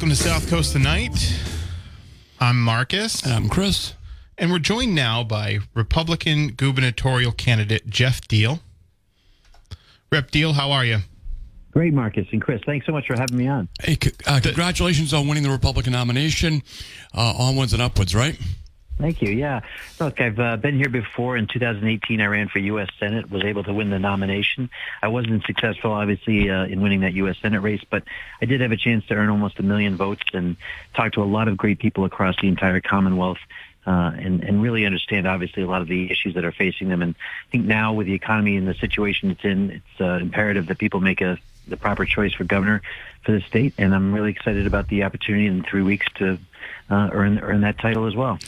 Welcome to South Coast Tonight. I'm Marcus. And I'm Chris. And we're joined now by Republican gubernatorial candidate Geoff Diehl. Rep Diehl, how are you? Great, Marcus and Chris. Thanks so much for having me on. Hey, uh, congratulations on winning the Republican nomination. Uh, onwards and upwards, right? Thank you. Yeah. Look, I've uh, been here before. In 2018, I ran for U.S. Senate, was able to win the nomination. I wasn't successful, obviously, uh, in winning that U.S. Senate race, but I did have a chance to earn almost a million votes and talk to a lot of great people across the entire Commonwealth. Uh, and, and really understand, obviously, a lot of the issues that are facing them. And I think now, with the economy and the situation it's in, it's uh, imperative that people make a the proper choice for governor for the state. And I'm really excited about the opportunity in three weeks to uh, earn earn that title as well.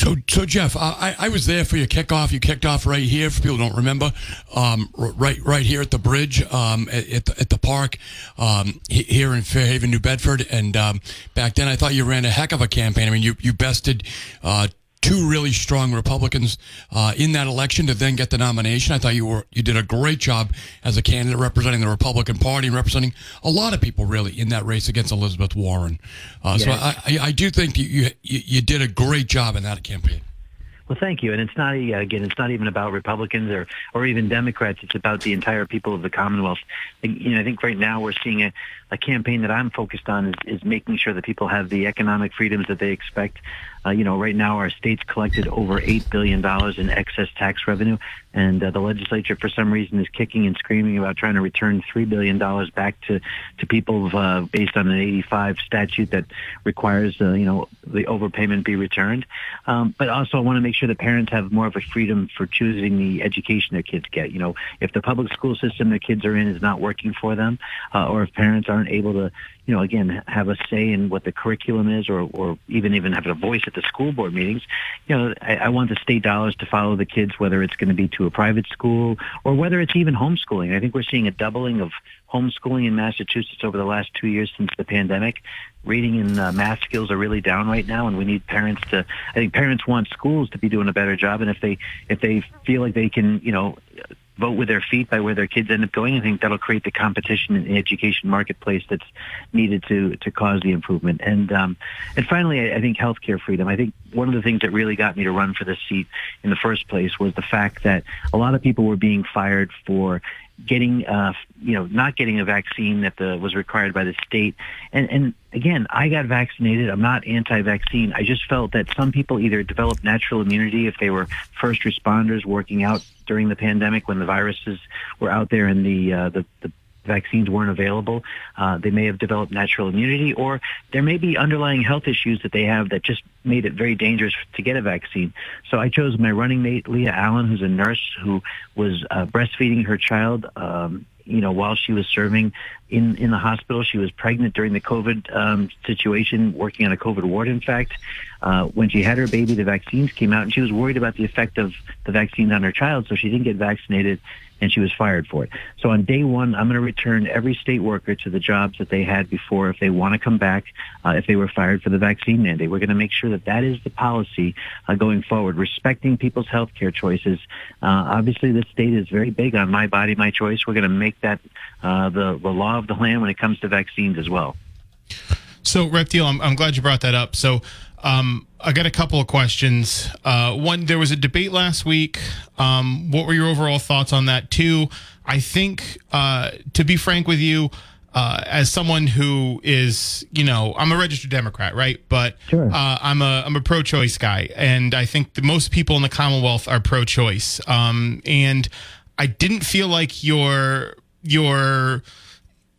So, so Geoff, I, I was there for your kickoff. You kicked off right here. For people who don't remember, um, right, right here at the bridge, um, at, the, at the park, um, here in Fairhaven, New Bedford. And um, back then, I thought you ran a heck of a campaign. I mean, you you bested uh, two really strong Republicans uh, in that election to then get the nomination. I thought you were you did a great job as a candidate representing the Republican Party and representing a lot of people really in that race against Elizabeth Warren. Uh, yes. So I, I, I, do think you, you you did a great job in that campaign. Well, thank you. And it's not again, it's not even about Republicans or or even Democrats. It's about the entire people of the Commonwealth. You know, I think right now we're seeing a, a campaign that I'm focused on is, is making sure that people have the economic freedoms that they expect. Uh, you know, right now our state's collected over $8 billion in excess tax revenue, and uh, the legislature, for some reason, is kicking and screaming about trying to return $3 billion back to, to people uh, based on an 85 statute that requires, uh, you know, the overpayment be returned. Um, but also I want to make sure that parents have more of a freedom for choosing the education their kids get. You know, if the public school system their kids are in is not working for them, uh, or if parents aren't able to you know, again, have a say in what the curriculum is or, or even even have a voice at the school board meetings. You know, I, I want the state dollars to follow the kids, whether it's going to be to a private school or whether it's even homeschooling. I think we're seeing a doubling of homeschooling in Massachusetts over the last two years since the pandemic. Reading and uh, math skills are really down right now, and we need parents to. I think parents want schools to be doing a better job, and if they if they feel like they can, you know, vote with their feet by where their kids end up going. I think that'll create the competition in the education marketplace that's needed to to cause the improvement. And um, and finally, I, I think healthcare freedom. I think one of the things that really got me to run for this seat in the first place was the fact that a lot of people were being fired for getting, uh, you know, not getting a vaccine that the, was required by the state. And, and again, I got vaccinated. I'm not anti-vaccine. I just felt that some people either developed natural immunity if they were first responders working out during the pandemic when the viruses were out there in the, uh, the, the vaccines weren't available. Uh, they may have developed natural immunity, or there may be underlying health issues that they have that just made it very dangerous to get a vaccine. So I chose my running mate, Leah Allen, who's a nurse who was uh, breastfeeding her child. Um, you know, while she was serving in, in the hospital, she was pregnant during the COVID um, situation, working on a COVID ward, in fact. Uh, when she had her baby, the vaccines came out, and she was worried about the effect of the vaccines on her child, so she didn't get vaccinated and she was fired for it. So on day one, I'm going to return every state worker to the jobs that they had before if they want to come back, uh, if they were fired for the vaccine mandate. We're going to make sure that that is the policy uh, going forward, respecting people's health care choices. Uh, obviously, the state is very big on my body, my choice. We're going to make that uh, the, the law of the land when it comes to vaccines as well. So, Rep Diehl, I'm, I'm glad you brought that up. So, um, I got a couple of questions. Uh, one, there was a debate last week. Um, what were your overall thoughts on that? Two, I think, uh, to be frank with you, uh, as someone who is, you know, I'm a registered Democrat, right? But sure. uh, I'm a I'm a pro-choice guy, and I think the most people in the Commonwealth are pro-choice. Um, and I didn't feel like your your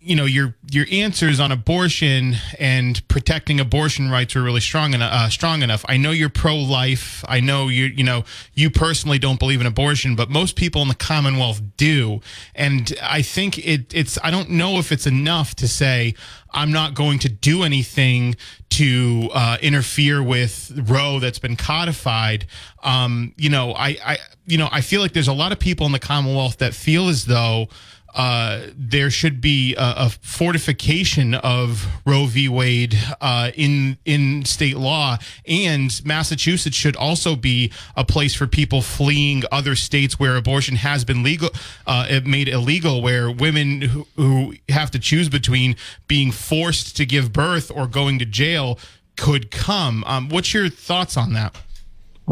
you know your your answers on abortion and protecting abortion rights were really strong enough. Uh, strong enough. I know you're pro-life. I know you you know you personally don't believe in abortion, but most people in the Commonwealth do. And I think it it's I don't know if it's enough to say I'm not going to do anything to uh, interfere with Roe that's been codified. Um, you know, I I you know I feel like there's a lot of people in the Commonwealth that feel as though uh, there should be a, a, fortification of Roe v. Wade uh, in in state law, and Massachusetts should also be a place for people fleeing other states where abortion has been legal, uh, made illegal, where women who, who have to choose between being forced to give birth or going to jail could come. Um, what's your thoughts on that?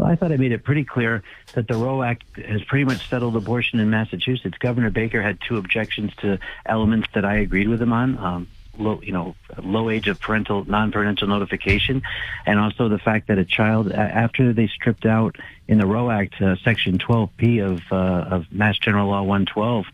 Well, I thought I made it pretty clear that the Roe Act has pretty much settled abortion in Massachusetts. Governor Baker had two objections to elements that I agreed with him on. Um, low, you know, low age of parental, non-parental notification, and also the fact that a child, after they stripped out in the Roe Act, uh, Section 12P of uh, of Mass General Law 112,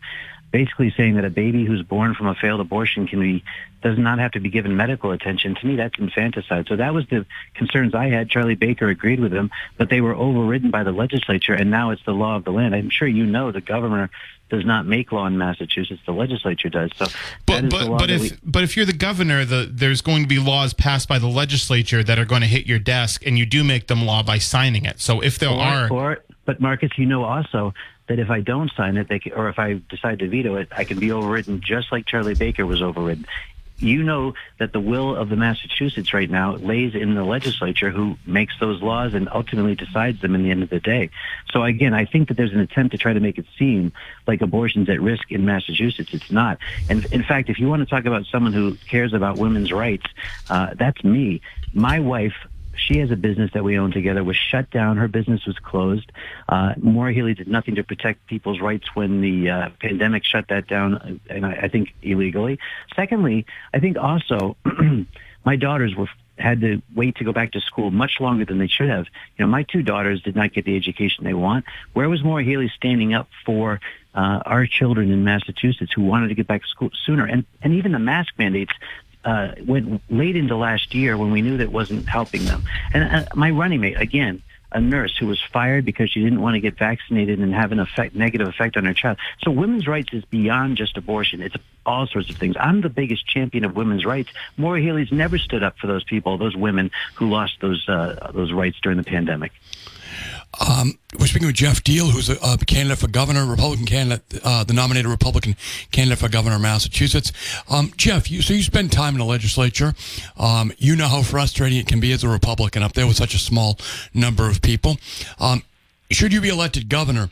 basically saying that a baby who's born from a failed abortion can be does not have to be given medical attention. To me, that's infanticide. So that was the concerns I had. Charlie Baker agreed with them, but they were overridden by the legislature, and now it's the law of the land. I'm sure you know the governor does not make law in Massachusetts. The legislature does. So, but but, but if we, but if you're the governor, the, there's going to be laws passed by the legislature that are going to hit your desk, and you do make them law by signing it. So if there or, are, or, but Marcus, you know also that if I don't sign it, they can, or if I decide to veto it, I can be overridden just like Charlie Baker was overridden you know that the will of the Massachusetts right now lays in the legislature who makes those laws and ultimately decides them in the end of the day. So again, I think that there's an attempt to try to make it seem like abortion's at risk in Massachusetts. It's not. And in fact, if you want to talk about someone who cares about women's rights, uh, that's me. My wife she has a business that we own together was shut down. Her business was closed. Uh, Maura Healey did nothing to protect people's rights when the uh, pandemic shut that down, uh, and I, I think illegally. Secondly, I think also my daughters were had to wait to go back to school much longer than they should have. You know, my two daughters did not get the education they want. Where was Maura Healey standing up for uh, our children in Massachusetts who wanted to get back to school sooner? And and even the mask mandates uh, went late into last year when we knew that wasn't helping them. And uh, my running mate, again, a nurse who was fired because she didn't want to get vaccinated and have an effect, negative effect on her child. So women's rights is beyond just abortion. It's all sorts of things. I'm the biggest champion of women's rights. Maura Healey's never stood up for those people, those women who lost those uh, those rights during the pandemic. Um, we're speaking with Geoff Diehl, who's a, a candidate for governor, Republican candidate, uh, the nominated Republican candidate for governor of Massachusetts. Um, Geoff, you, so you spend time in the legislature. Um, you know how frustrating it can be as a Republican up there with such a small number of people. Um, should you be elected governor,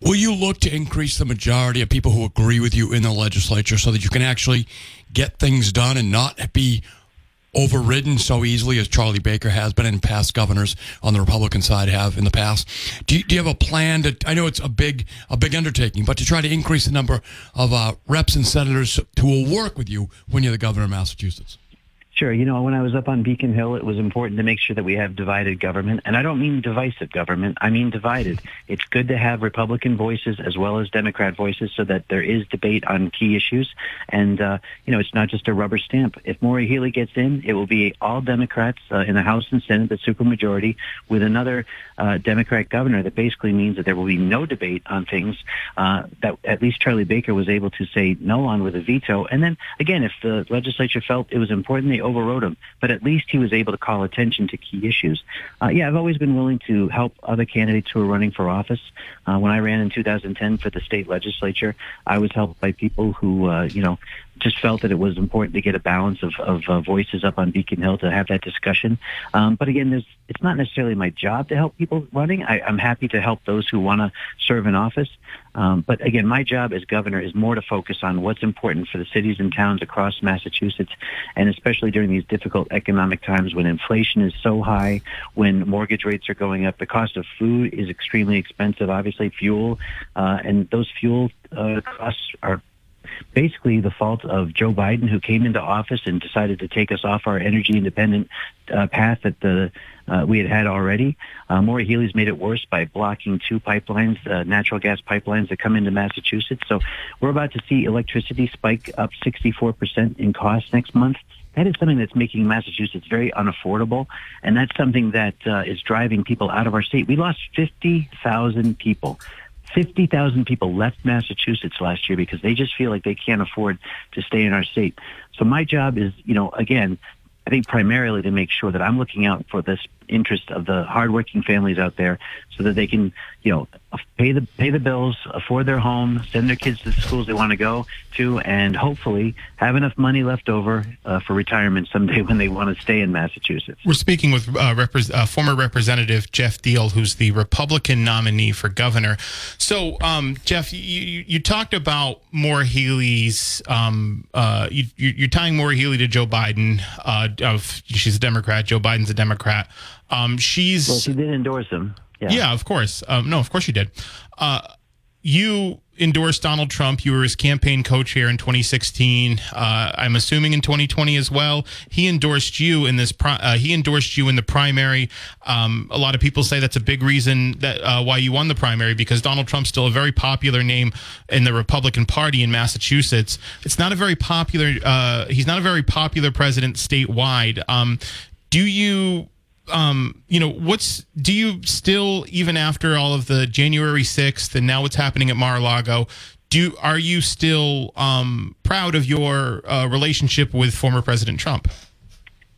will you look to increase the majority of people who agree with you in the legislature so that you can actually get things done and not be overridden so easily as Charlie Baker has been and past governors on the Republican side have in the past. Do you, do you have a plan to? I know it's a big a big undertaking, but to try to increase the number of uh, reps and senators who will work with you when you're the governor of Massachusetts. Sure. You know, when I was up on Beacon Hill, it was important to make sure that we have divided government. And I don't mean divisive government. I mean divided. It's good to have Republican voices as well as Democrat voices so that there is debate on key issues. And, uh, you know, it's not just a rubber stamp. If Maura Healey gets in, it will be all Democrats uh, in the House and Senate, the supermajority, with another uh, Democrat governor. That basically means that there will be no debate on things uh, that at least Charlie Baker was able to say no on with a veto. And then, again, if the legislature felt it was important, they overrode him, but at least he was able to call attention to key issues. Uh, yeah, I've always been willing to help other candidates who are running for office. Uh, when I ran in 2010 for the state legislature, I was helped by people who, uh, you know, just felt that it was important to get a balance of, of uh, voices up on Beacon Hill to have that discussion. Um, but again, there's, it's not necessarily my job to help people running. I, I'm happy to help those who want to serve in office. Um, but again, my job as governor is more to focus on what's important for the cities and towns across Massachusetts, and especially during these difficult economic times when inflation is so high, when mortgage rates are going up, the cost of food is extremely expensive. Obviously, fuel, uh, and those fuel uh, costs are basically the fault of Joe Biden, who came into office and decided to take us off our energy independent uh, path that the uh, we had had already. Uh, Maura Healey's made it worse by blocking two pipelines, uh, natural gas pipelines that come into Massachusetts. So we're about to see electricity spike up 64% in cost next month. That is something that's making Massachusetts very unaffordable, and that's something that uh, is driving people out of our state. We lost 50,000 people 50,000 people left Massachusetts last year because they just feel like they can't afford to stay in our state. So my job is, you know, again, I think primarily to make sure that I'm looking out for this interest of the hardworking families out there so that they can, you know, pay the pay the bills, afford their home, send their kids to the schools they want to go to, and hopefully have enough money left over uh, for retirement someday when they want to stay in Massachusetts. We're speaking with uh, repre- uh, former Representative Geoff Diehl, who's the Republican nominee for governor. So, um, Geoff, you, you, talked about Maura Healey's. Um, uh, you, you're tying Maura Healey to Joe Biden. Uh, of she's a Democrat. Joe Biden's a Democrat. Um, she's well, she did endorse him. Yeah, yeah of course. Um, no, of course you did. Uh, you endorsed Donald Trump. You were his campaign co-chair in 2016. Uh, I'm assuming in 2020 as well. He endorsed you in this. Pri- uh, he endorsed you in the primary. Um, a lot of people say that's a big reason that uh, why you won the primary because Donald Trump's still a very popular name in the Republican Party in Massachusetts. It's not a very popular. Uh, he's not a very popular president statewide. Um, do you um, you know, what's do you still even after all of the January sixth and now what's happening at Mar-a-Lago? Do are you still um, proud of your uh, relationship with former President Trump?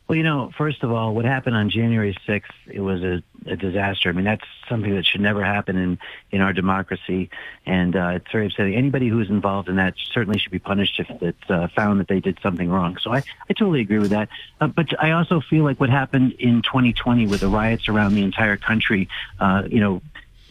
Well, you know, first of all, what happened on January 6th, it was a, a disaster. I mean, that's something that should never happen in, in our democracy. And uh, it's very upsetting. Anybody who is involved in that certainly should be punished if it's uh, found that they did something wrong. So I, I totally agree with that. Uh, but I also feel like what happened in 2020 with the riots around the entire country, uh, you know,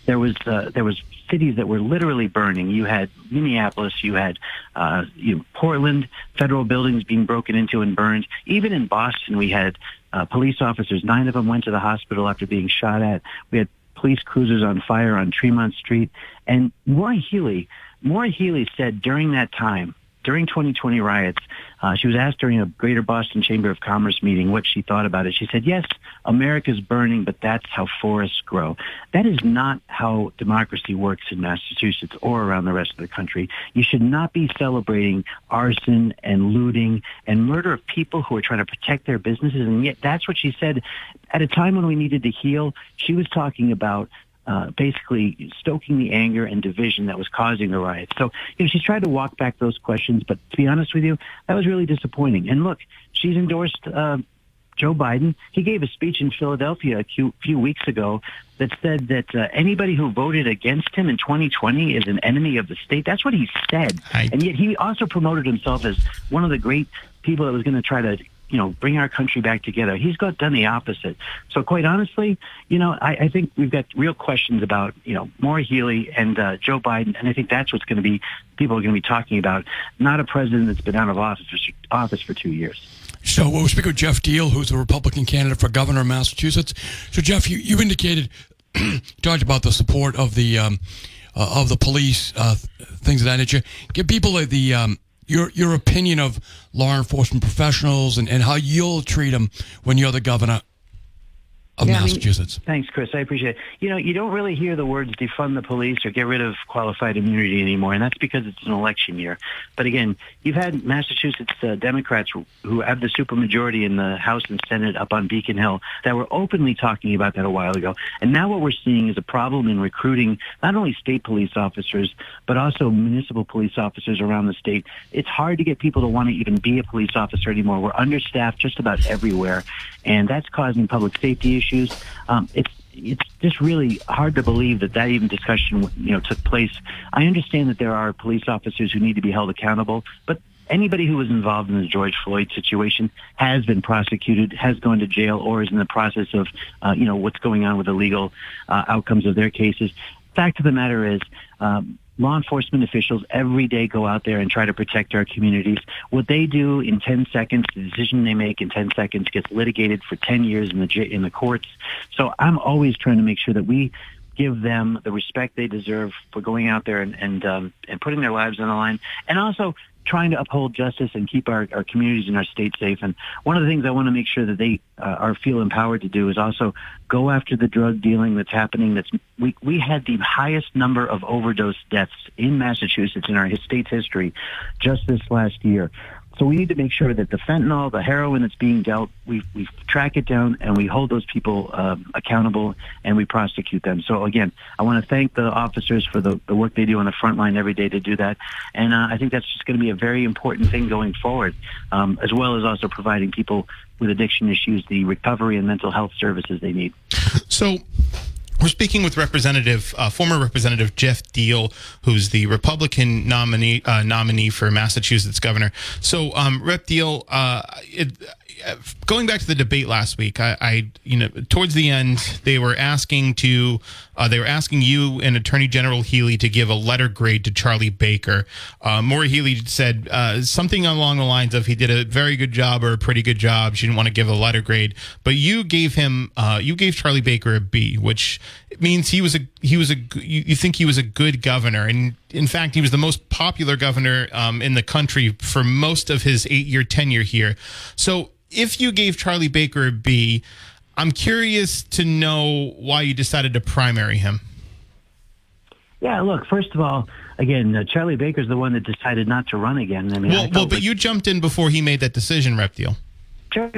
there was uh, there was cities that were literally burning. You had Minneapolis, you had uh, you know, Portland, federal buildings being broken into and burned. Even in Boston, we had uh, police officers. Nine of them went to the hospital after being shot at. We had police cruisers on fire on Tremont Street. And Maura Healey, Maura Healey said during that time, during 2020 riots, uh, she was asked during a Greater Boston Chamber of Commerce meeting what she thought about it. She said, yes, America's burning, but that's how forests grow. That is not how democracy works in Massachusetts or around the rest of the country. You should not be celebrating arson and looting and murder of people who are trying to protect their businesses. And yet that's what she said at a time when we needed to heal. She was talking about uh, basically stoking the anger and division that was causing the riots. So, you know, she's tried to walk back those questions, but to be honest with you, that was really disappointing. And look, she's endorsed uh, Joe Biden. He gave a speech in Philadelphia a few, few weeks ago that said that uh, anybody who voted against him in 2020 is an enemy of the state. That's what he said. I... And yet he also promoted himself as one of the great people that was going to try to you know, bring our country back together. He's got done the opposite. So quite honestly, you know, I, I think we've got real questions about, you know, Maura Healey and uh, Joe Biden, and I think that's what's going to be people are going to be talking about, not a president that's been out of office for, office for two years. So we'll speak with Geoff Diehl, who's a Republican candidate for governor of Massachusetts. So Geoff, you, you indicated, talked about the support of the um, uh, of the police, uh, things of that nature. Give people the um, your your opinion of law enforcement professionals and, and how you'll treat them when you're the governor of yeah, Massachusetts. I mean, thanks, Chris. I appreciate it. You know, you don't really hear the words defund the police or get rid of qualified immunity anymore, and that's because it's an election year. But again, you've had Massachusetts uh, Democrats who have the supermajority in the House and Senate up on Beacon Hill that were openly talking about that a while ago. And now what we're seeing is a problem in recruiting not only state police officers, but also municipal police officers around the state. It's hard to get people to want to even be a police officer anymore. We're understaffed just about everywhere, and that's causing public safety issues issues. Um, it's it's just really hard to believe that that even discussion you know took place. I understand that there are police officers who need to be held accountable, but anybody who was involved in the George Floyd situation has been prosecuted, has gone to jail, or is in the process of uh, you know what's going on with the legal uh, outcomes of their cases. Fact of the matter is, um, law enforcement officials every day go out there and try to protect our communities. What they do in 10 seconds, the decision they make in 10 seconds gets litigated for 10 years in the in the courts. So I'm always trying to make sure that we give them the respect they deserve for going out there and and, um, and putting their lives on the line, and also trying to uphold justice and keep our, our communities and our state safe. And one of the things I want to make sure that they uh, are feel empowered to do is also go after the drug dealing that's happening. That's we we had the highest number of overdose deaths in Massachusetts in our state's history just this last year. So we need to make sure that the fentanyl, the heroin that's being dealt, we we track it down and we hold those people um, accountable and we prosecute them. So again, I want to thank the officers for the, the work they do on the front line every day to do that. And uh, I think that's just going to be a very important thing going forward, um, as well as also providing people with addiction issues the recovery and mental health services they need. So we're speaking with Representative, uh, former Representative Geoff Diehl, who's the Republican nominee uh, nominee for Massachusetts governor. So, um, Rep. Diehl, uh, it, going back to the debate last week, I, I, you know, towards the end, they were asking to, uh, they were asking you and Attorney General Healey to give a letter grade to Charlie Baker. Uh, Healey said uh, something along the lines of he did a very good job or a pretty good job. She didn't want to give a letter grade, but you gave him, uh, you gave Charlie Baker a B, which means he was a, he was a, you, you think he was a good governor, and in fact, he was the most popular governor um, in the country for most of his eight-year tenure here. So if you gave Charlie Baker a B, I'm curious to know why you decided to primary him. Yeah, look, first of all, again, uh, Charlie Baker's the one that decided not to run again. I mean, well, I well but like, you jumped in before he made that decision, Rep. Diehl. Sure.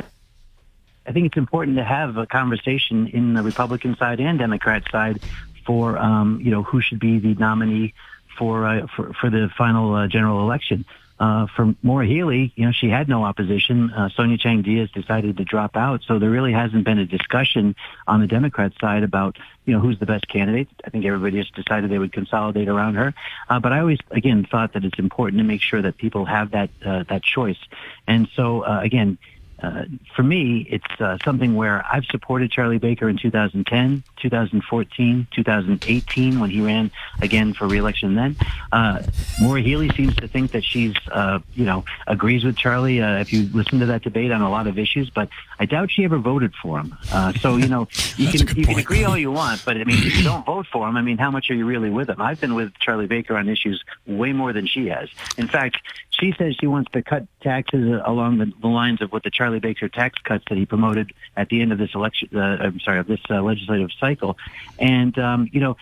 I think it's important to have a conversation in the Republican side and Democrat side for, um, you know, who should be the nominee for uh, for, for the final uh, general election. Uh, for Maura Healey, you know, she had no opposition. Uh, Sonia Chang Diaz decided to drop out, so there really hasn't been a discussion on the Democrat side about, you know, who's the best candidate. I think everybody just decided they would consolidate around her. Uh, but I always, again, thought that it's important to make sure that people have that uh, that choice. And so, uh, again, uh, for me, it's uh, something where I've supported Charlie Baker in 2010, 2014, 2018 when he ran again for reelection. Then uh, Maura Healey seems to think that she's, uh, you know, agrees with Charlie. Uh, if you listen to that debate on a lot of issues, but I doubt she ever voted for him. Uh, so you know, you can you can agree all you want, but I mean, if you don't vote for him, I mean, how much are you really with him? I've been with Charlie Baker on issues way more than she has. In fact, she says she wants to cut taxes along the, the lines of what the Charlie Baker tax cuts that he promoted at the end of this election. Uh, I'm sorry, of this uh, legislative cycle, and um, you know,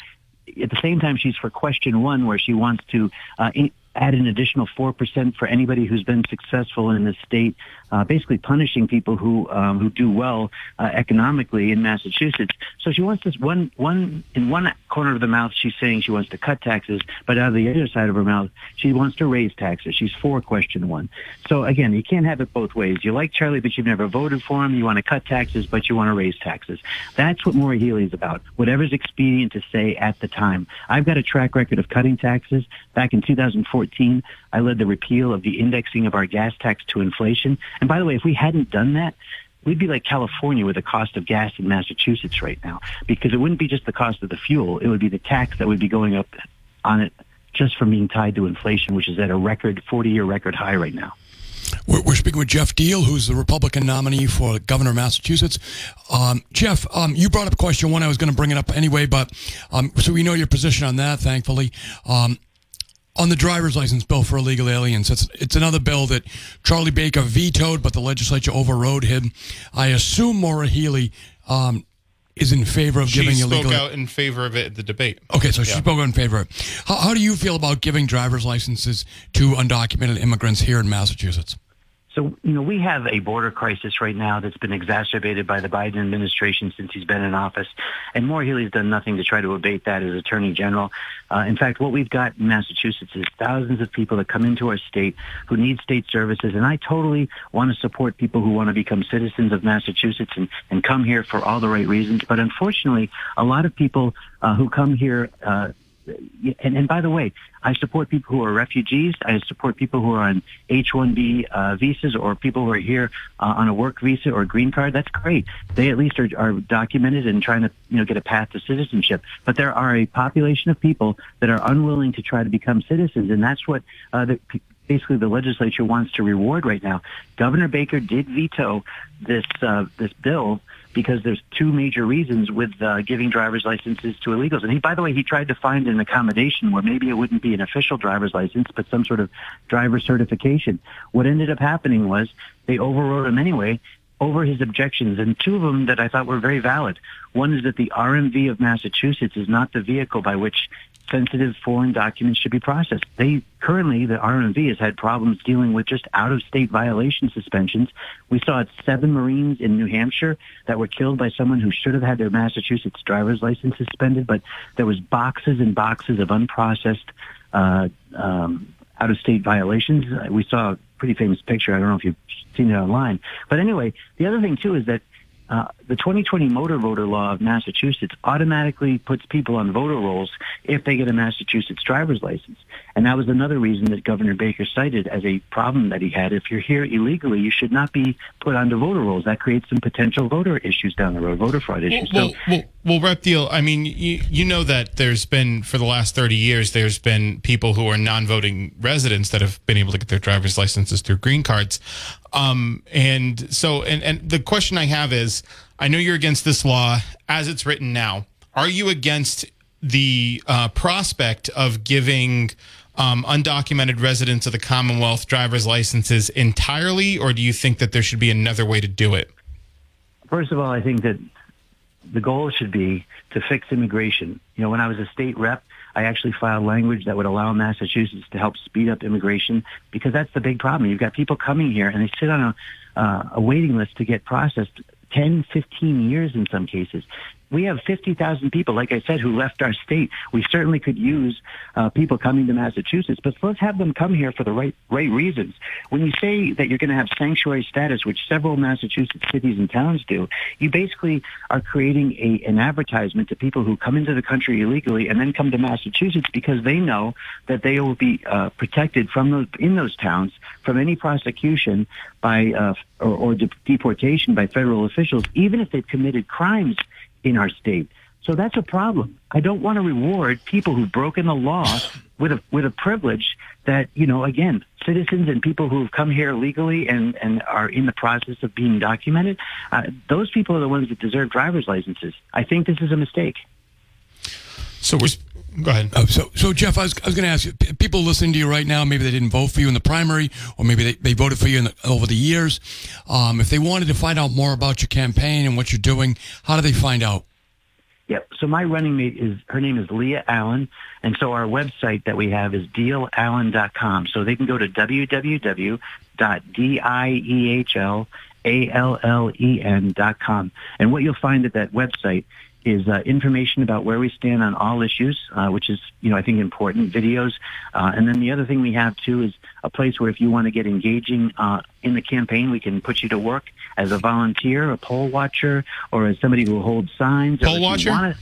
at the same time, she's for question one, where she wants to uh, in- add an additional 4% for anybody who's been successful in the state, uh, basically punishing people who um, who do well uh, economically in Massachusetts. So she wants this one one in one corner of the mouth. She's saying she wants to cut taxes, but out of the other side of her mouth, she wants to raise taxes. She's for question one. So again, you can't have it both ways. You like Charlie, but you've never voted for him. You want to cut taxes, but you want to raise taxes. That's what Maura Healey is about. Whatever's expedient to say at the time. I've got a track record of cutting taxes. Back in 2014, I led the repeal of the indexing of our gas tax to inflation. And by the way, if we hadn't done that, we'd be like California with the cost of gas in Massachusetts right now because it wouldn't be just the cost of the fuel. It would be the tax that would be going up on it just from being tied to inflation, which is at a record 40 year record high right now. We're, speaking with Geoff Diehl, who's the Republican nominee for governor of Massachusetts. Um, Geoff, um, you brought up question one. I was going to bring it up anyway, but um, so we know your position on that, thankfully. On the driver's license bill for illegal aliens, it's, it's another bill that Charlie Baker vetoed, but the legislature overrode him. I assume Maura Healey um, is in favor of she giving illegal. She spoke out in favor of it at the debate. Okay, so she spoke out in favor. How, how do you feel about giving driver's licenses to undocumented immigrants here in Massachusetts? So, you know, we have a border crisis right now that's been exacerbated by the Biden administration since he's been in office. And Maura Healey's done nothing to try to abate that as Attorney General. Uh, in fact, what we've got in Massachusetts is thousands of people that come into our state who need state services. And I totally want to support people who want to become citizens of Massachusetts and, and come here for all the right reasons. But unfortunately, a lot of people uh, who come here uh, and, and by the way, I support people who are refugees. I support people who are on H-1B uh, visas or people who are here uh, on a work visa or green card. That's great. They at least are, are documented and trying to you know get a path to citizenship. But there are a population of people that are unwilling to try to become citizens, and that's what uh, the, basically the legislature wants to reward right now. Governor Baker did veto this uh, this bill because there's two major reasons with uh, giving driver's licenses to illegals. And he, by the way, he tried to find an accommodation where maybe it wouldn't be an official driver's license, but some sort of driver certification. What ended up happening was they overrode him anyway over his objections, and two of them that I thought were very valid. One is that the RMV of Massachusetts is not the vehicle by which sensitive foreign documents should be processed. They currently, the RMV has had problems dealing with just out-of-state violation suspensions. We saw seven Marines in New Hampshire that were killed by someone who should have had their Massachusetts driver's license suspended, but there was boxes and boxes of unprocessed uh, um, out-of-state violations. We saw a pretty famous picture. I don't know if you've seen it online. But anyway, the other thing too is that uh, the 2020 motor voter law of Massachusetts automatically puts people on voter rolls if they get a Massachusetts driver's license. And that was another reason that Governor Baker cited as a problem that he had. If you're here illegally, you should not be put onto voter rolls. That creates some potential voter issues down the road, voter fraud issues. Well, so, well, well, Rep Diehl, I mean, you, you know that there's been, for the last 30 years, there's been people who are non-voting residents that have been able to get their driver's licenses through green cards. Um, and so, and, and the question I have is, I know you're against this law as it's written now. Are you against the uh, prospect of giving um, undocumented residents of the Commonwealth driver's licenses entirely, or do you think that there should be another way to do it? First of all, I think that the goal should be to fix immigration. You know, when I was a state rep, I actually filed language that would allow Massachusetts to help speed up immigration because that's the big problem. You've got people coming here and they sit on a, uh, a waiting list to get processed 10, 15 years in some cases we have 50,000 people, like I said, who left our state. We certainly could use uh, people coming to Massachusetts, but let's have them come here for the right right reasons. When you say that you're going to have sanctuary status, which several Massachusetts cities and towns do, you basically are creating a, an advertisement to people who come into the country illegally and then come to Massachusetts because they know that they will be uh, protected from those in those towns from any prosecution by uh, or, or de- deportation by federal officials, even if they've committed crimes in our state. So that's a problem. I don't want to reward people who've broken the law with a with a privilege that you know again citizens and people who've come here legally and and are in the process of being documented. Uh, those people are the ones that deserve driver's licenses. I think this is a mistake. So we're. Go ahead. Uh, so, so Geoff, I was, I was going to ask you. People listening to you right now, maybe they didn't vote for you in the primary, or maybe they, they voted for you the, over the years. Um, if they wanted to find out more about your campaign and what you're doing, how do they find out? Yep. So my running mate is her name is Leah Allen, and so our website that we have is diehlallen.com. So they can go to www.diehlallen.com, and what you'll find at that website is uh, information about where we stand on all issues, uh, which is, you know, I think important, videos. Uh, and then the other thing we have, too, is a place where if you want to get engaging uh, in the campaign, we can put you to work as a volunteer, a poll watcher, or as somebody who holds signs. Poll watcher? Wanna,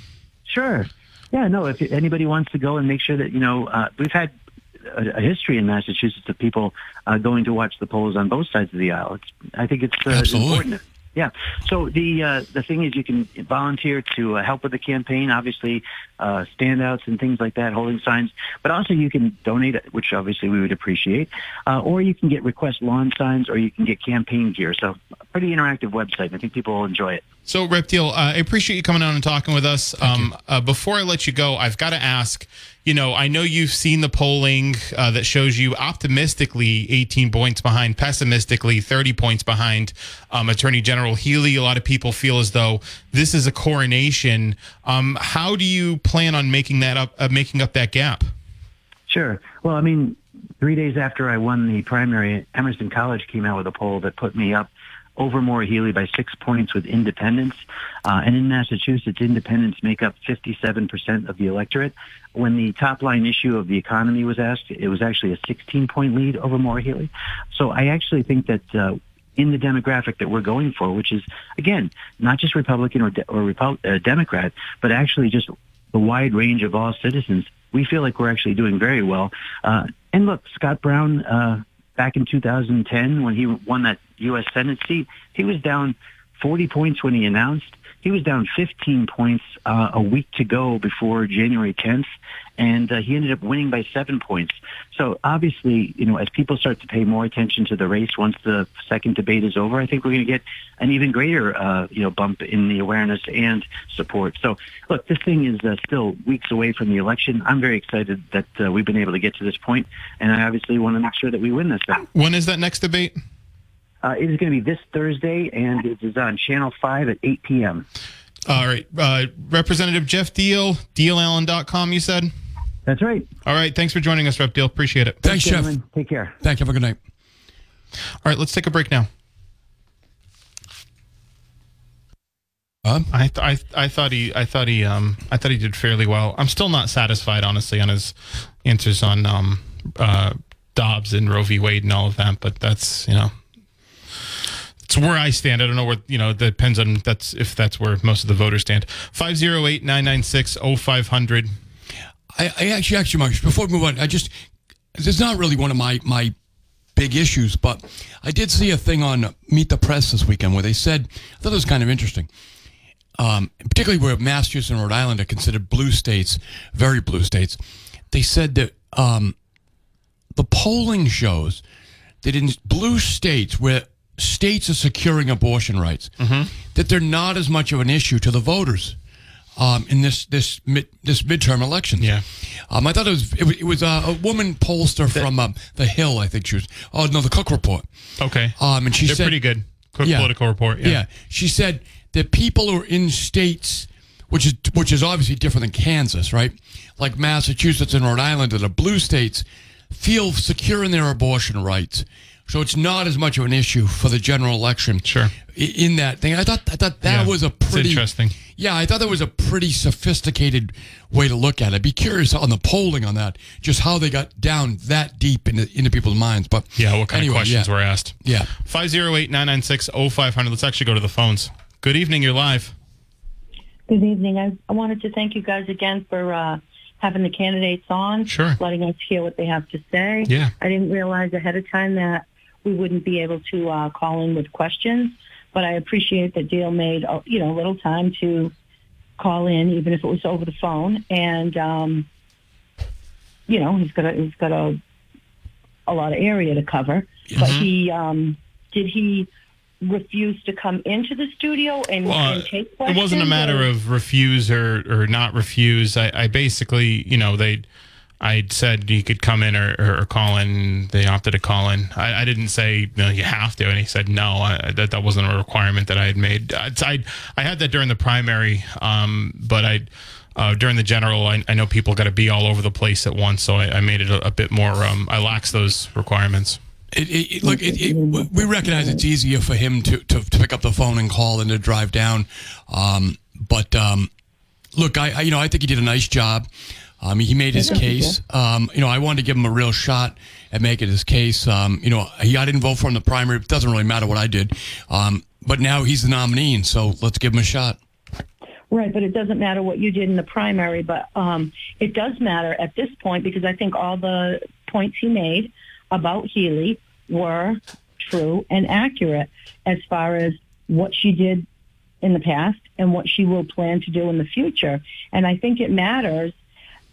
sure. Yeah, no, if anybody wants to go and make sure that, you know, uh, we've had a, a, history in Massachusetts of people uh, going to watch the polls on both sides of the aisle. It's, I think it's important. Yeah. So the uh, the thing is, you can volunteer to uh, help with the campaign. Obviously, uh, standouts and things like that, holding signs. But also, you can donate, which obviously we would appreciate. Uh, or you can get request lawn signs, or you can get campaign gear. So, pretty interactive website. I think people will enjoy it. So, Rep Diehl, uh, I appreciate you coming on and talking with us. Um, uh, before I let you go, I've got to ask you know, I know you've seen the polling uh, that shows you optimistically 18 points behind, pessimistically 30 points behind um, Attorney General Healey. A lot of people feel as though this is a coronation. Um, how do you plan on making that up, uh, making up that gap? Sure. Well, I mean, three days after I won the primary, Emerson College came out with a poll that put me up over Maura Healey by six points with independents. Uh, and in Massachusetts, independents make up 57% of the electorate. When the top line issue of the economy was asked, it was actually a 16 point lead over Maura Healey. So I actually think that uh, in the demographic that we're going for, which is, again, not just Republican or, de- or Repu- uh, Democrat, but actually just the wide range of all citizens, we feel like we're actually doing very well. Uh, and look, Scott Brown, uh, back in 2010 when he won that U.S. Senate seat, he was down 40 points when he announced. He was down 15 points uh, a week to go before January 10th, and uh, he ended up winning by seven points. So obviously, you know, as people start to pay more attention to the race once the second debate is over, I think we're going to get an even greater, uh, you know, bump in the awareness and support. So, look, this thing is uh, still weeks away from the election. I'm very excited that uh, we've been able to get to this point, and I obviously want to make sure that we win this thing. When is that next debate? Uh, it is going to be this Thursday, and it is on Channel 5 at 8 p.m. All right. Uh, Representative Geoff Diehl, diehlallen.com, you said? That's right. All right. Thanks for joining us, Rep Diehl. Appreciate it. Thanks, Geoff. Gentlemen, Take care. Thank you. Have a good night. All right. Let's take a break now. Huh? I, th- I, th- I thought he I thought he um I thought he did fairly well. I'm still not satisfied, honestly, on his answers on um uh Dobbs and Roe v. Wade and all of that. But that's you know it's where I stand. I don't know where you know. It depends on that's if that's where most of the voters stand. 508-996-0500. I, I actually, actually, Marcus, before we move on, I just, this is not really one of my, my big issues, but I did see a thing on Meet the Press this weekend where they said, I thought it was kind of interesting, um, particularly where Massachusetts and Rhode Island are considered blue states, very blue states. They said that um, the polling shows that in blue states where states are securing abortion rights, that they're not as much of an issue to the voters um, in this this mid, this midterm election. Yeah. Um, I thought it was it, was- it was uh, a woman pollster from um, the Hill. I think she was. Oh no, the Cook Report. Okay. Um, and she They're said pretty good. Quick Yeah. political report. Yeah. yeah. She said that people who are in states, which is which is obviously different than Kansas, right? Like Massachusetts and Rhode Island, that are blue states, feel secure in their abortion rights. So it's not as much of an issue for the general election. Sure. In that thing, I thought I thought that Yeah, was a it's pretty interesting. Yeah, I thought that was a pretty sophisticated way to look at it. I'd be curious on the polling on that, just how they got down that deep into, into people's minds. But Yeah, what kind anyway, of questions yeah. were asked? Yeah. 508-996-0500. Let's actually go to the phones. Good evening, you're live. Good evening. I, I wanted to thank you guys again for uh, having the candidates on, Sure. letting us hear what they have to say. Yeah. I didn't realize ahead of time that we wouldn't be able to uh, call in with questions, but I appreciate that Dale made uh, you know a little time to call in, even if it was over the phone. And um, you know, he's got a, he's got a a lot of area to cover. But he um, did he refuse to come into the studio and, Well, and take it wasn't a matter or- of refuse or, or not refuse. I, I basically, you know, they, I said you could come in or, or, or call in. They opted to call in. I, I didn't say no, you have to, and he said no. I, that that wasn't a requirement that I had made. I I, I had that during the primary, um, but I. Uh, during the general, I, I know people got to be all over the place at once, so I, I made it a, a bit more. Um, I lax those requirements. It, it, it, look, we recognize it's easier for him to, to, to pick up the phone and call than to drive down. Um, but um, look, I, I you know I think he did a nice job. Um, he made his case. Um, you know, I wanted to give him a real shot at making his case. Um, you know, he, I didn't vote for him in the primary. It doesn't really matter what I did. Um, but now he's the nominee, and so let's give him a shot. Right, but it doesn't matter what you did in the primary, but um, it does matter at this point because I think all the points he made about Healey were true and accurate as far as what she did in the past and what she will plan to do in the future. And I think it matters,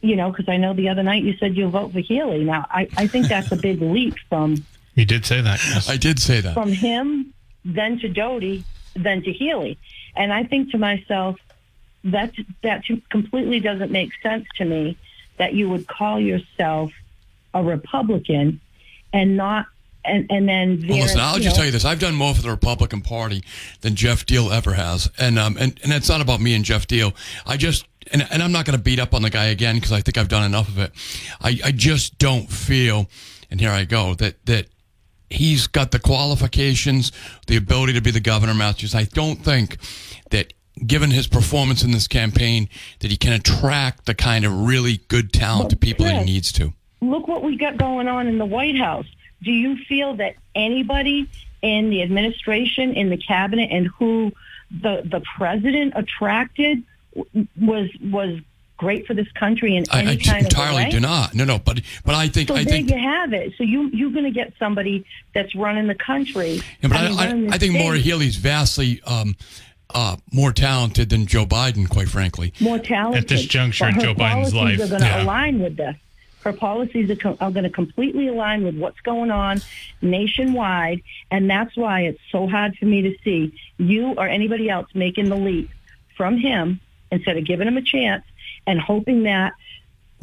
you know, because I know the other night you said you'll vote for Healey. Now, I, I think that's a big leap from You did say that. Yes. I did say that. from him, then to Doughty, then to Healey. And I think to myself, that that completely doesn't make sense to me that you would call yourself a Republican and not and and then Well, listen, I'll just know, tell you this: I've done more for the Republican Party than Geoff Diehl ever has, and um, and and it's not about me and Geoff Diehl. I just and and I'm not going to beat up on the guy again because I think I've done enough of it. I I just don't feel, and here I go that that he's got the qualifications, the ability to be the governor of Massachusetts. I don't think that. Given his performance in this campaign, that he can attract the kind of really good talented people that he needs to. look what we got going on in the White House. Do you feel that anybody in the administration, in the cabinet, and who the the president attracted was was great for this country in I, any I kind entirely of way. do not. No, no, but but I think So I there think you have it. So you you're going to get somebody that's running the country. Yeah, but I, mean, running I, the I think state. Maura Healey's vastly um, uh, more talented than Joe Biden, quite frankly. more talented. At this juncture but in her Joe Biden's policies life, are going to yeah. align with this. Her policies are, co- are going to completely align with what's going on nationwide, and that's why it's so hard for me to see you or anybody else making the leap from him instead of giving them a chance and hoping that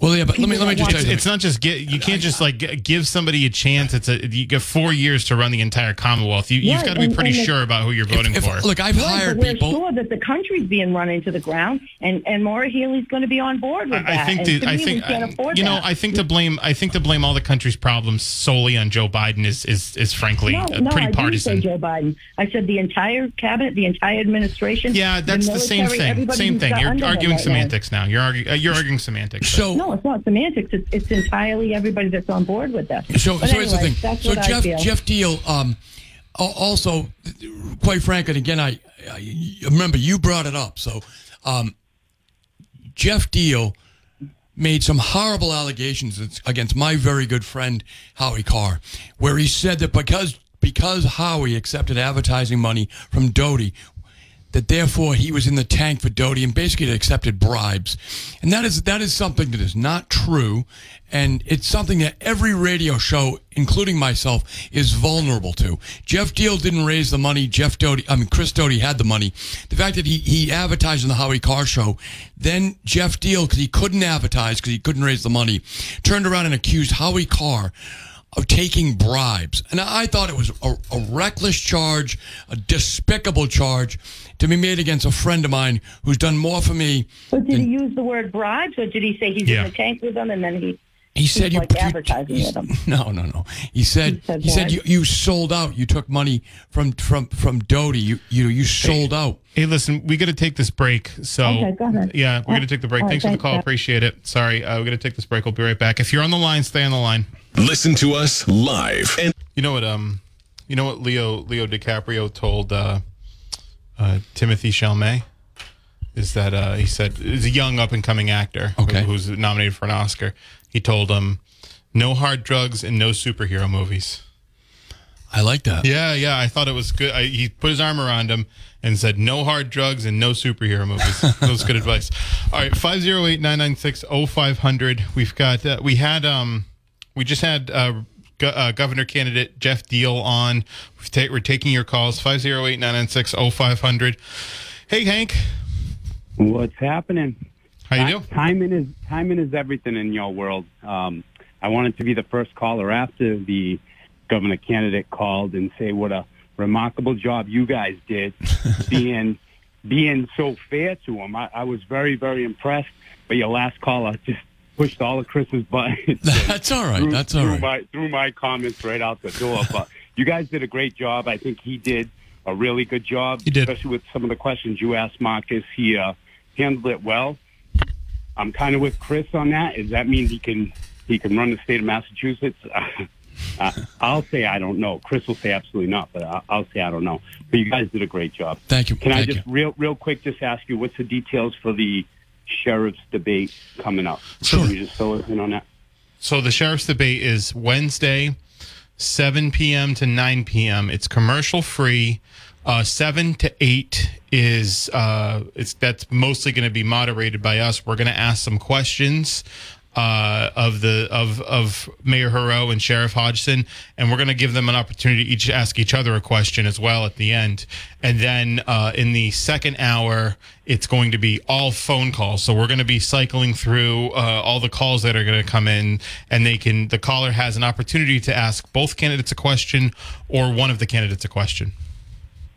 Well, yeah, but let me let me just tell you. It's not just get. You can't just like give somebody a chance. It's a you get four years to run the entire Commonwealth. You, you've Right, got to be and- pretty and the- sure about who you're voting if, for. look, I've Right, hired but we're people. sure that the country's being run into the ground, and and Maura Healey's going to be on board with I that. I think the, I think we can't you know that. I think to blame I think to blame all the country's problems solely on Joe Biden is is is frankly no, uh, no, pretty I didn't partisan. say Joe Biden. I said the entire cabinet, the entire administration. Yeah, that's the, same thing. Same thing. You're arguing right semantics now. You're argu- uh, you're arguing semantics. So No, it's not semantics. It's, it's entirely everybody that's on board with this. So, but so here's the thing. So Geoff. Geoff Diehl, um, also, quite frankly, and again, I, I remember you brought it up. So, um, Geoff Diehl made some horrible allegations against my very good friend Howie Carr, where he said that because because Howie accepted advertising money from Doughty, that therefore he was in the tank for Doughty and basically accepted bribes. And that is that is something that is not true. And it's something that every radio show, including myself, is vulnerable to. Geoff Diehl didn't raise the money. Jeff Doughty, I mean, Chris Doughty had the money. The fact that he, he advertised on the Howie Carr show, then Geoff Diehl, because he couldn't advertise, because he couldn't raise the money, turned around and accused Howie Carr of taking bribes. And I thought it was a, a reckless charge, a despicable charge to be made against a friend of mine who's done more for me. But did he use the word bribes, or did he say he's Yeah. in the tank with them, and then he? He said you, like advertising you- with them. No, no, no. He said He said he said you, you sold out. You took money from from from Doughty. You you you sold out. Hey, listen, we got to take this break. So, Okay, go ahead. yeah, we're Oh, going to take the break. all right, Thanks for the call. Jeff. Appreciate it. Sorry, uh, we're going to take this break. We'll be right back. If you're on the line, stay on the line. Listen to us live and You know what? Um, you know what Leo Leo DiCaprio told uh, uh, Timothy Chalamet is that uh, he said is a young up and coming actor Okay. who's nominated for an Oscar. He told him, "No hard drugs and no superhero movies." I like that. Yeah, yeah, I thought it was good. I, he put his arm around him and said, "No hard drugs and no superhero movies." that was good advice. All right, five zero eight nine nine six zero five hundred. We've got uh, we had um we just had uh, go, uh, governor candidate Geoff Diehl on. We've ta- we're taking your calls five zero eight nine nine six zero five hundred. Hey Hank, What's happening? how you doing? Timing is timing is everything in your world. Um, I wanted to be the first caller after the governor candidate called and say what a remarkable job you guys did being being so fair to him. I, I was very very impressed. But your last caller just pushed all of Chris's buttons. That's all right. That's all threw right. My, threw my comments right out the door. But you guys did a great job. I think he did a really good job, He did. especially with some of the questions you asked Marcus. He uh, handled it well. I'm kind of with Chris on that. Does that mean he can he can run the state of Massachusetts? Uh, I'll say I don't know. Chris will say absolutely not, but I- I'll say I don't know. But you guys did a great job. Thank you. Can I just you. real real quick just ask you what's the details for the sheriff's debate coming up? Sure. Can you just fill us in on that? So the sheriff's debate is Wednesday, 7 p.m. to 9 p.m. It's commercial free. Uh, seven to eight is uh, it's that's mostly going to be moderated by us. We're going to ask some questions uh, of the of of Mayor Heroux and Sheriff Hodgson, and we're going to give them an opportunity to each ask each other a question as well at the end. And then uh, in the second hour, it's going to be all phone calls. So we're going to be cycling through uh, all the calls that are going to come in, and they can the caller has an opportunity to ask both candidates a question or one of the candidates a question.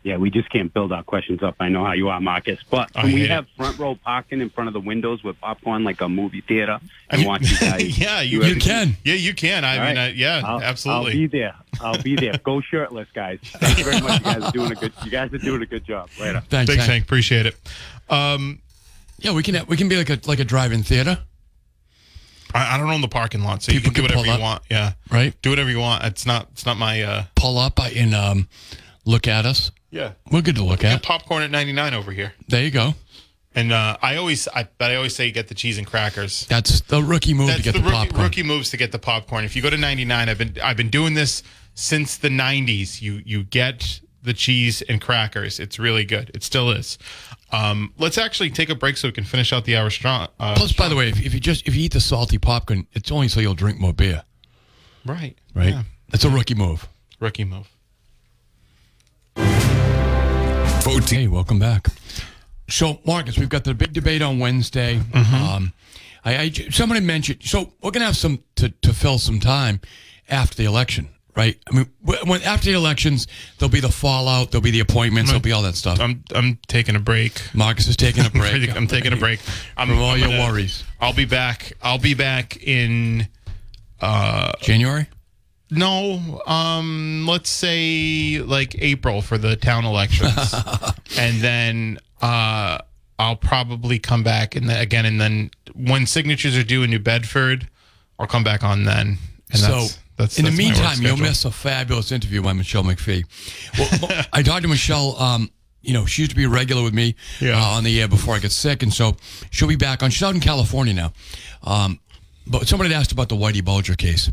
Yeah, we just can't build our questions up. I know how you are, Marcus. But can we hate it. have front row parking in front of the windows with popcorn like a movie theater I and mean, watch you guys? yeah, you, You can. Yeah, you can. I All mean, right. uh, yeah, I'll, absolutely. I'll be there. I'll be there. Go shirtless, guys. Thank you very much. You guys are doing a good. You guys are doing a good job. Later. Thanks, Thanks, Hank. Hank. Appreciate it. Um, Yeah, we can we can be like a like a drive-in theater, I, I don't own the parking lot, so People you can do whatever pull you up. want. Yeah, right? do whatever you want. It's not. It's not my. uh Pull up in um, look at us. Yeah, We're good to look at. popcorn at ninety nine over here. There you go. And uh, I always, I, but I always say get the cheese and crackers. That's the rookie move That's to get the, the, rookie, popcorn. rookie moves to get the popcorn. If you go to 99, I've been I've been doing this since the 90s. You you get the cheese and crackers. It's really good. It still is. Um, let's actually take a break so we can finish out the hour strong. Uh, Plus, by the way, if, if you just if you eat the salty popcorn, it's only so you'll drink more beer, right, right? Yeah. That's a rookie move. Rookie move. Vote Hey, welcome back. So, Marcus, we've got the big debate on Wednesday. Um, I, I somebody mentioned. So, we're gonna have some to, to fill some time after the election, right? I mean, when after the elections, there'll be the fallout, there'll be the appointments, there'll be all that stuff. I'm I'm taking a break. Marcus is taking a break. I'm taking a break. I'm, From all I'm your gonna- worries. I'll be back. I'll be back in January. No, um, let's say like April for the town elections, and then uh, I'll probably come back and then again, and then when signatures are due in New Bedford, I'll come back on then. And so, that's, that's in that's the meantime, you'll miss a fabulous interview by Michelle McPhee. Well, I talked to Michelle. Um, you know, she used to be a regular with me Yeah. uh, on the air before I got sick, and so she'll be back on. She's out in California now. Um, but somebody had asked about the Whitey Bulger case,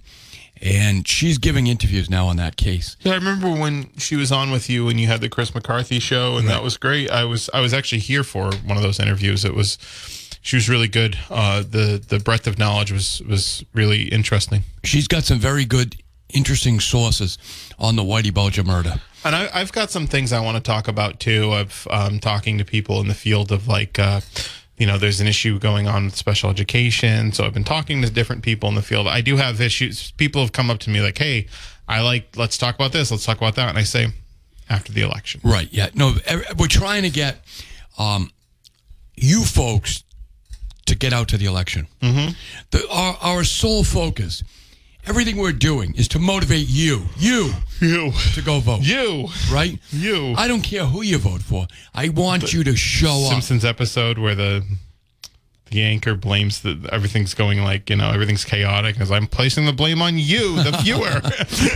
and she's giving interviews now on that case. Yeah, I remember when she was on with you and you had the Chris McCarthy show, and that was great. I was I was actually here for one of those interviews. It was she was really good. Uh, the the breadth of knowledge was was really interesting. She's got some very good, interesting sources on the Whitey Bulger murder. And I, I've got some things I want to talk about too. I've um, talking to people in the field of like, uh, you know, there's an issue going on with special education. So I've been talking to different people in the field. I do have issues. People have come up to me like, "Hey, I like. Let's talk about this. Let's talk about that." And I say, after the election. Right. Yeah. No, we're trying to get um, you folks to get out to the election. Mm-hmm. The, our, our sole focus, everything we're doing is to motivate you, you, You, to go vote. you, Right? you. I don't care who you vote for. I want you to show up. Simpsons episode where the the anchor blames that everything's going like you know everything's chaotic because I'm placing the blame on you, the viewer.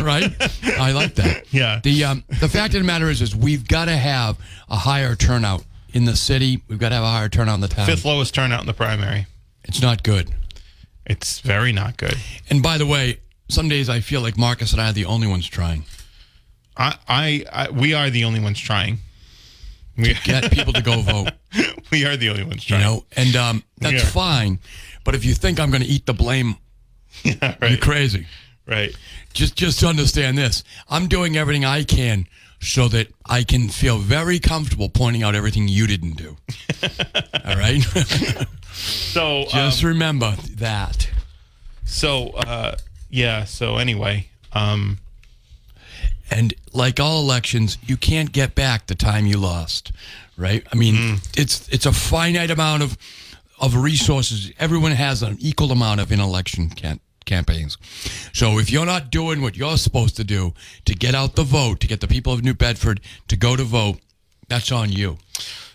right? I like that. Yeah. The um, the fact of the matter is, is we've got to have a higher turnout in the city. We've got to have a higher turnout in the town. Fifth lowest turnout in the primary. It's not good. It's very not good. And by the way, some days I feel like Marcus and I are the only ones trying. I, I, I we are the only ones trying. We, Get people to go vote. we are the only ones trying. You know, and um, that's fine. But if you think I'm going to eat the blame, Yeah, you're crazy. right. Just just understand this. I'm doing everything I can so that I can feel very comfortable pointing out everything you didn't do. All right? So just um, remember that. so uh, yeah. So anyway, um, And like all elections, you can't get back the time you lost, right? I mean, Mm-hmm. it's it's a finite amount of of resources. Everyone has an equal amount of in election can, campaigns. So if you're not doing what you're supposed to do to get out the vote, to get the people of New Bedford to go to vote, that's on you.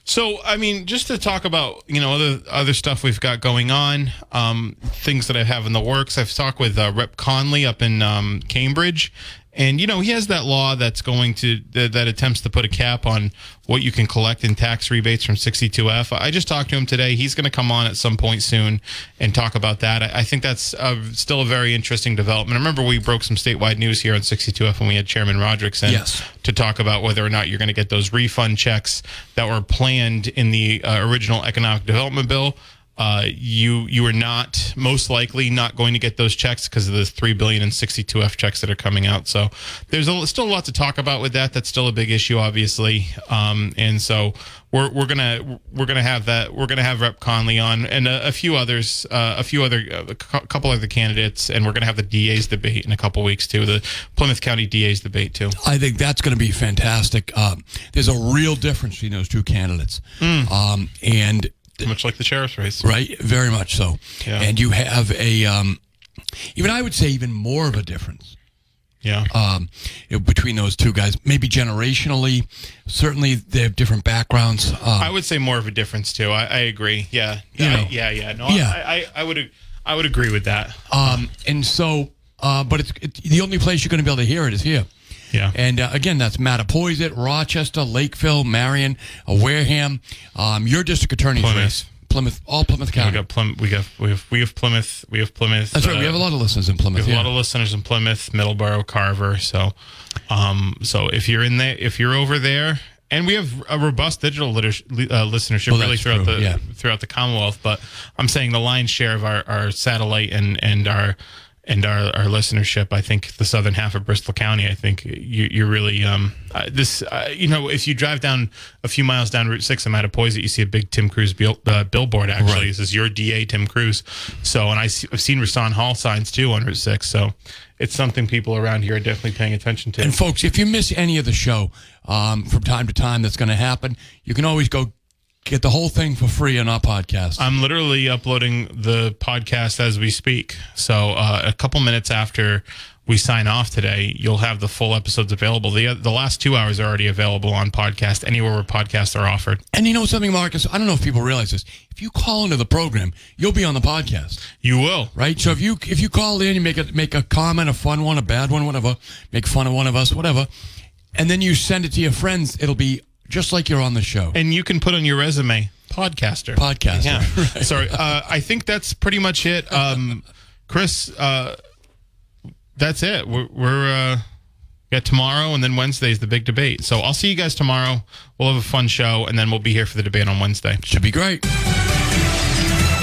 So, I mean, just to talk about you know other other stuff we've got going on, um, things that I have in the works. I've talked with uh, Rep Connolly up in um, Cambridge, and you know he has that law that's going to that, that attempts to put a cap on what you can collect in tax rebates from 62F. I just talked to him today. He's going to come on at some point soon and talk about that. I, I think that's uh, still a very interesting development. I remember we broke some statewide news here on 62F when we had Chairman Rodrickson Yes. to talk about whether or not you're going to get those refund checks that were planned in the uh, original economic development bill. Uh, you you are not most likely not going to get those checks because of the three billion and 62f checks that are coming out. So there's a, still a lot to talk about with that. That's still a big issue, obviously. Um, and so we're we're gonna we're gonna have that. We're gonna have Rep Connolly on and a, a few others, uh, a few other, a couple other candidates, and we're gonna have the DA's debate in a couple weeks too. The Plymouth County DA's debate too. I think that's going to be fantastic. Um, there's a real difference between those two candidates, um, and Much like the sheriff's race. right, very much so. Yeah. And you have a, um, even I would say, even more of a difference Yeah. um, between those two guys. Maybe generationally, certainly they have different backgrounds. Um, I would say more of a difference too. I, I agree. Yeah. You yeah, know. yeah. Yeah. No. Yeah. I, I, I would. I would agree with that. Um, and so, uh, but it's, it, the only place you're going to be able to hear it is here. Yeah. And uh, again, that's Mattapoisett, Rochester, Lakeville, Marion, uh, Wareham. Um, your district attorney's Plymouth. race. Plymouth, all Plymouth County. We got Plymouth. We got we have we have Plymouth. We have Plymouth. That's right. We uh, have a lot of listeners in Plymouth. We have a lot of listeners in Plymouth, Middleborough, Carver. So, um, so if you're in there, if you're over there, and we have a robust digital liter- uh, listenership Well, really throughout true, the yeah. throughout the Commonwealth. But I'm saying the lion's share of our, our satellite and and our and our, our listenership, I think the southern half of Bristol County, I think you, you're really um, uh, this. Uh, you know, if you drive down a few miles down Route Six, in Mattapoisett, you see a big Tim Cruz bil- uh, billboard. Actually, Right. this is your DA Tim Cruz. So, and I see, I've seen Rahsaan Hall signs too on Route Six. So, it's something people around here are definitely paying attention to. And folks, if you miss any of the show um, from time to time, that's going to happen. You can always go get the whole thing for free on our podcast. I'm literally uploading the podcast as we speak. So uh, a couple minutes after we sign off today, you'll have the full episodes available. The the last two hours are already available on podcast anywhere where podcasts are offered. and you know something, Marcus? I don't know if people realize this. If you call into the program, you'll be on the podcast. You will. right? So if you if you call in, you make a make a comment, a fun one, a bad one, whatever, make fun of one of us, whatever, and then you send it to your friends, it'll be just like you're on the show. And you can put on your resume podcaster. Podcaster, Yeah. Sorry. Uh, I think that's pretty much it. Um, Chris, uh, that's it. We're, we're uh, got tomorrow and then Wednesday is the big debate. So I'll see you guys tomorrow. We'll have a fun show and then we'll be here for the debate on Wednesday. Should be great.